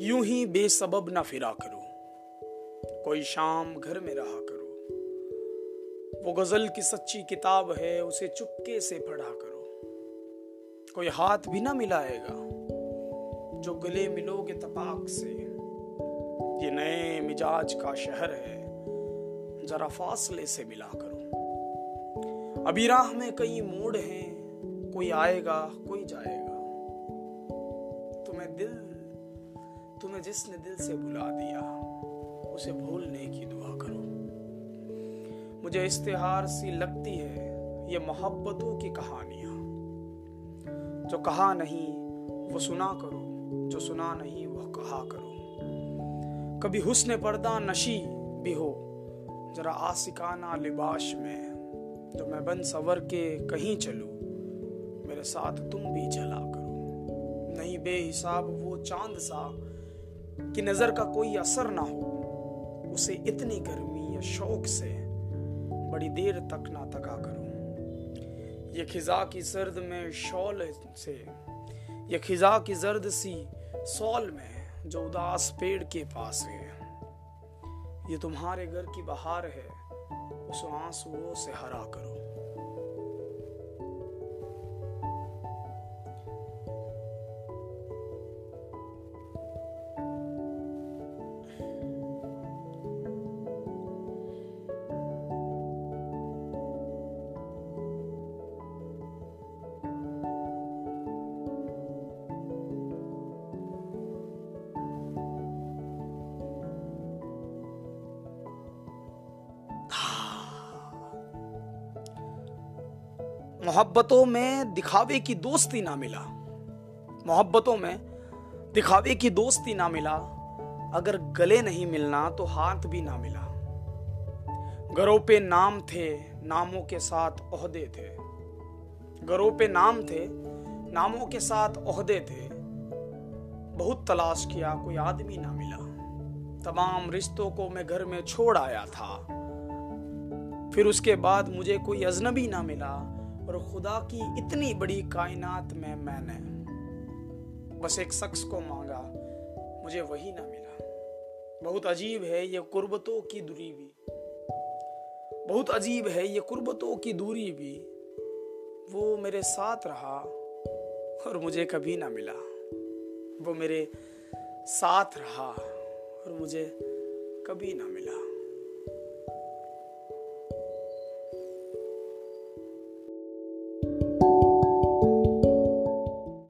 यूँ ही बेसबब ना फिरा करो। कोई शाम घर में रहा करो। वो गज़ल की सच्ची किताब है, उसे चुपके से पढ़ा करो। कोई हाथ भी ना मिलाएगा, जो गले मिलोगे तपाक से। ये नए मिजाज का शहर है, जरा फासले से मिला करो। अभी राह में कई मोड़ हैं, कोई आएगा, कोई जाएगा। तुम्हें दिल तुम्हें जिसने दिल से बुला दिया, उसे भूलने की दुआ करो। मुझे इश्तेहार सी लगती है, ये मोहब्बतों की कहानियाँ। जो कहा नहीं, वो सुना करो, जो सुना नहीं, वो कहा करो। कभी हुस्न पर्दा नशी भी हो, जरा आसिकाना लिबाश में जो मैं बन सवर के कहीं चलूँ, मेरे साथ तुम भी चला करो। नहीं बेहिसाब वो चाँद सा कि नज़र का कोई असर ना हो। उसे इतनी गर्मी या शौक से बड़ी देर तक ना तका करो। ये खिजा की सर्द में शॉल से, ये खिजा की जर्द सी सॉल में जो उदास पेड़ के पास है। ये तुम्हारे घर की बहार है, उस आंसुओं से हरा करो। मोहब्बतों में दिखावे की दोस्ती ना मिला। मोहब्बतों में दिखावे की दोस्ती ना मिला। अगर गले नहीं मिलना तो हाथ भी ना मिला। घरों पे नाम थे, नामों के साथ ओहदे थे। घरों पे नाम थे, नामों के साथ ओहदे थे। बहुत तलाश किया, कोई आदमी ना मिला। तमाम रिश्तों को मैं घर में छोड़ आया था। फिर उसके बाद मुझे कोई अजनबी ना मिला। और खुदा की इतनी बड़ी कायनात में मैंने बस एक शख्स को मांगा, मुझे वही ना मिला। बहुत अजीब है ये कुर्बतों की दूरी भी। बहुत अजीब है ये कुर्बतों की दूरी भी। वो मेरे साथ रहा और मुझे कभी ना मिला। वो मेरे साथ रहा और मुझे कभी ना मिला।